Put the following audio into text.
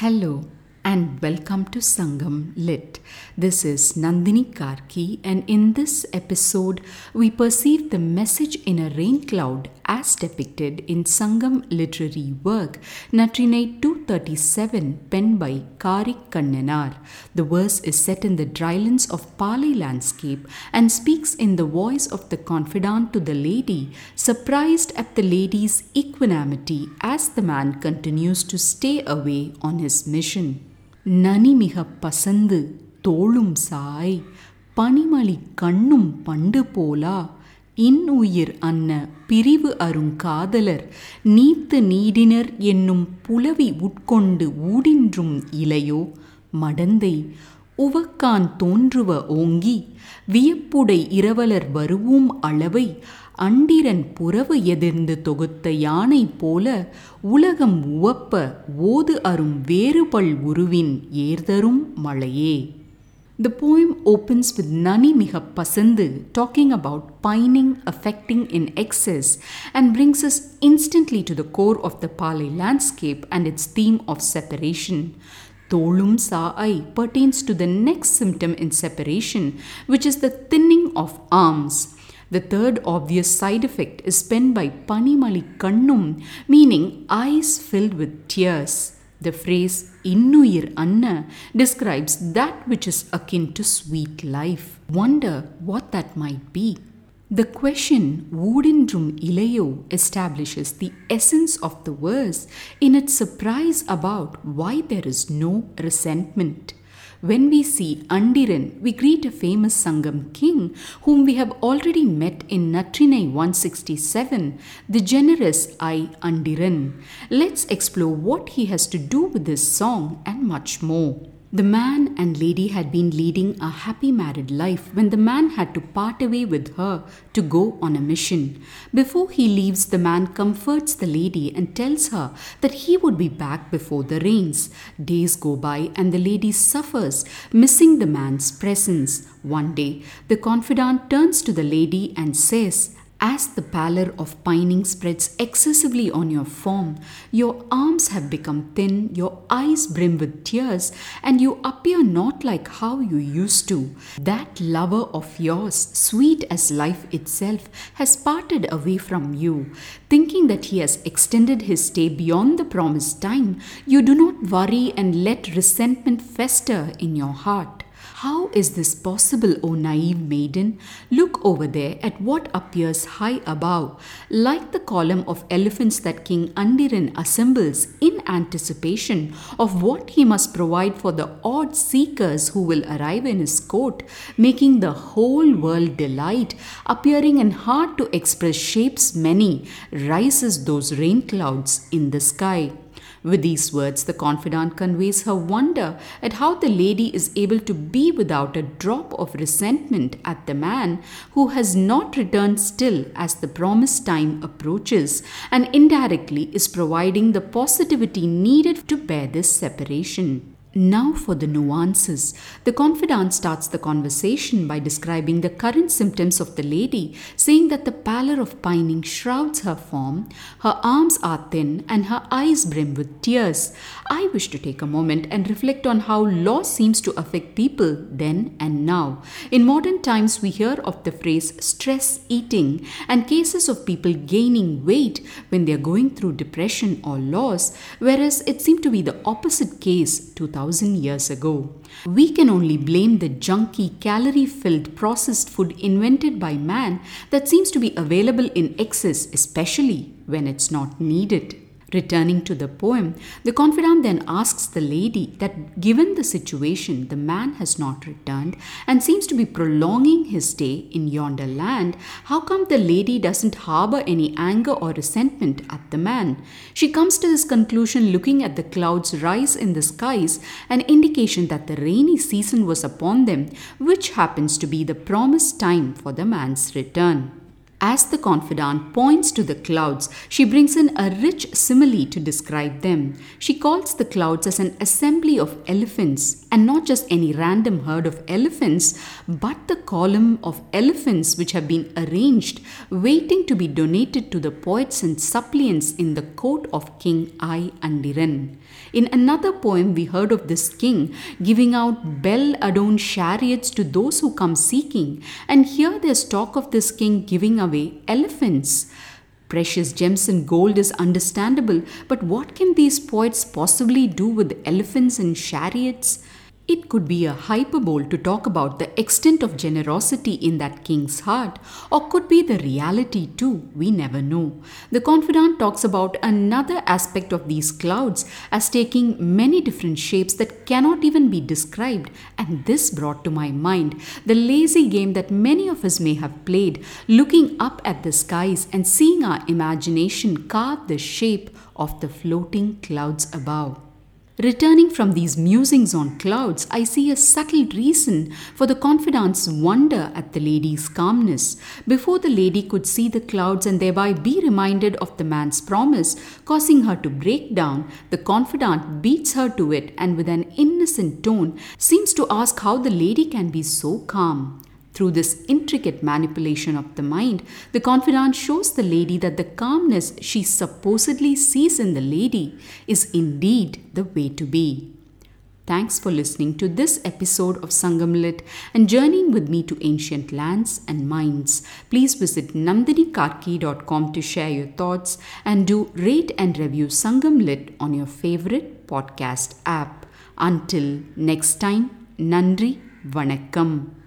Hello and welcome to Sangam Lit. This is Nandini Karki, and in this episode, we perceive the message in a rain cloud as depicted in Sangam literary work Natrinai 237, penned by Kari Kannanar. The verse is set in the drylands of Paalai landscape and speaks in the voice of the confidant to the lady, surprised at the lady's equanimity as the man continues to stay away on his mission. நனிமிக பசந்து தோளும் சாய் பனிமலி கண்ணும் பண்டு போலா இன்னுயிர் அன்ன பிரிவு அருங் காதலர் நீத்து நீடினர் என்னும் புலவி உட்கொண்டு ஊடின்றும் இலையோ மடந்தை உவக்கான் தோன்றுவ ஓங்கி வியப்புடை இரவலர் வருவோம் அளவை அண்டிரன் புறவு எதிர்ந்து தொகுத்த யானை போல உலகம் உவப்ப ஓது அரும் The poem opens with Nani Miha talking about pining, affecting in excess, and brings us instantly to the core of the Paalai landscape and its theme of separation. Tolum Sa'ai pertains to the next symptom in separation, which is the thinning of arms. The third obvious side effect is penned by Panimali Kannum, meaning eyes filled with tears. The phrase Innuyir Anna describes that which is akin to sweet life. Wonder what that might be. The question Woodindrum Ilayo establishes the essence of the verse in its surprise about why there is no resentment. When we see Andiran, we greet a famous Sangam king whom we have already met in Natrinai 167, the generous I Andiran. Let's explore what he has to do with this song and much more. The man and lady had been leading a happy married life when the man had to part away with her to go on a mission. Before he leaves, the man comforts the lady and tells her that he would be back before the rains. Days go by and the lady suffers, missing the man's presence. One day, the confidant turns to the lady and says, as the pallor of pining spreads excessively on your form, your arms have become thin, your eyes brim with tears, and you appear not like how you used to. That lover of yours, sweet as life itself, has parted away from you. Thinking that he has extended his stay beyond the promised time, you do not worry and let resentment fester in your heart. How is this possible, O naive maiden? Look over there at what appears high above, like the column of elephants that King Andiran assembles in anticipation of what he must provide for the odd seekers who will arrive in his court, making the whole world delight, appearing in hard to express shapes many, rises those rain clouds in the sky. With these words, the confidant conveys her wonder at how the lady is able to be without a drop of resentment at the man who has not returned still as the promised time approaches, and indirectly is providing the positivity needed to bear this separation. Now for the nuances. The confidant starts the conversation by describing the current symptoms of the lady, saying that the pallor of pining shrouds her form, her arms are thin, and her eyes brim with tears. I wish to take a moment and reflect on how loss seems to affect people then and now. In modern times, we hear of the phrase stress eating and cases of people gaining weight when they are going through depression or loss, whereas it seemed to be the opposite case 2000 years ago. We can only blame the junky, calorie filled processed food invented by man that seems to be available in excess, especially when it's not needed. Returning to the poem, the confidant then asks the lady that given the situation, the man has not returned and seems to be prolonging his stay in yonder land, how come the lady doesn't harbor any anger or resentment at the man? She comes to this conclusion looking at the clouds rise in the skies, an indication that the rainy season was upon them, which happens to be the promised time for the man's return. As the confidant points to the clouds, she brings in a rich simile to describe them. She calls the clouds as an assembly of elephants, and not just any random herd of elephants, but the column of elephants which have been arranged, waiting to be donated to the poets and suppliants in the court of King I Andiran. In another poem, we heard of this king giving out bell adorned chariots to those who come seeking, and here there's talk of this king giving away elephants. Precious gems and gold is understandable, but what can these poets possibly do with elephants and chariots? It could be a hyperbole to talk about the extent of generosity in that king's heart, or could be the reality too, we never know. The confidant talks about another aspect of these clouds as taking many different shapes that cannot even be described, and this brought to my mind the lazy game that many of us may have played, looking up at the skies and seeing our imagination carve the shape of the floating clouds above. Returning from these musings on clouds, I see a subtle reason for the confidant's wonder at the lady's calmness. Before the lady could see the clouds and thereby be reminded of the man's promise, causing her to break down, the confidant beats her to it and with an innocent tone seems to ask how the lady can be so calm. Through this intricate manipulation of the mind, the confidant shows the lady that the calmness she supposedly sees in the lady is indeed the way to be. Thanks for listening to this episode of Sangam Lit and journeying with me to ancient lands and minds. Please visit nandinikarki.com to share your thoughts and do rate and review Sangam Lit on your favorite podcast app. Until next time, Nandri Vanakkam.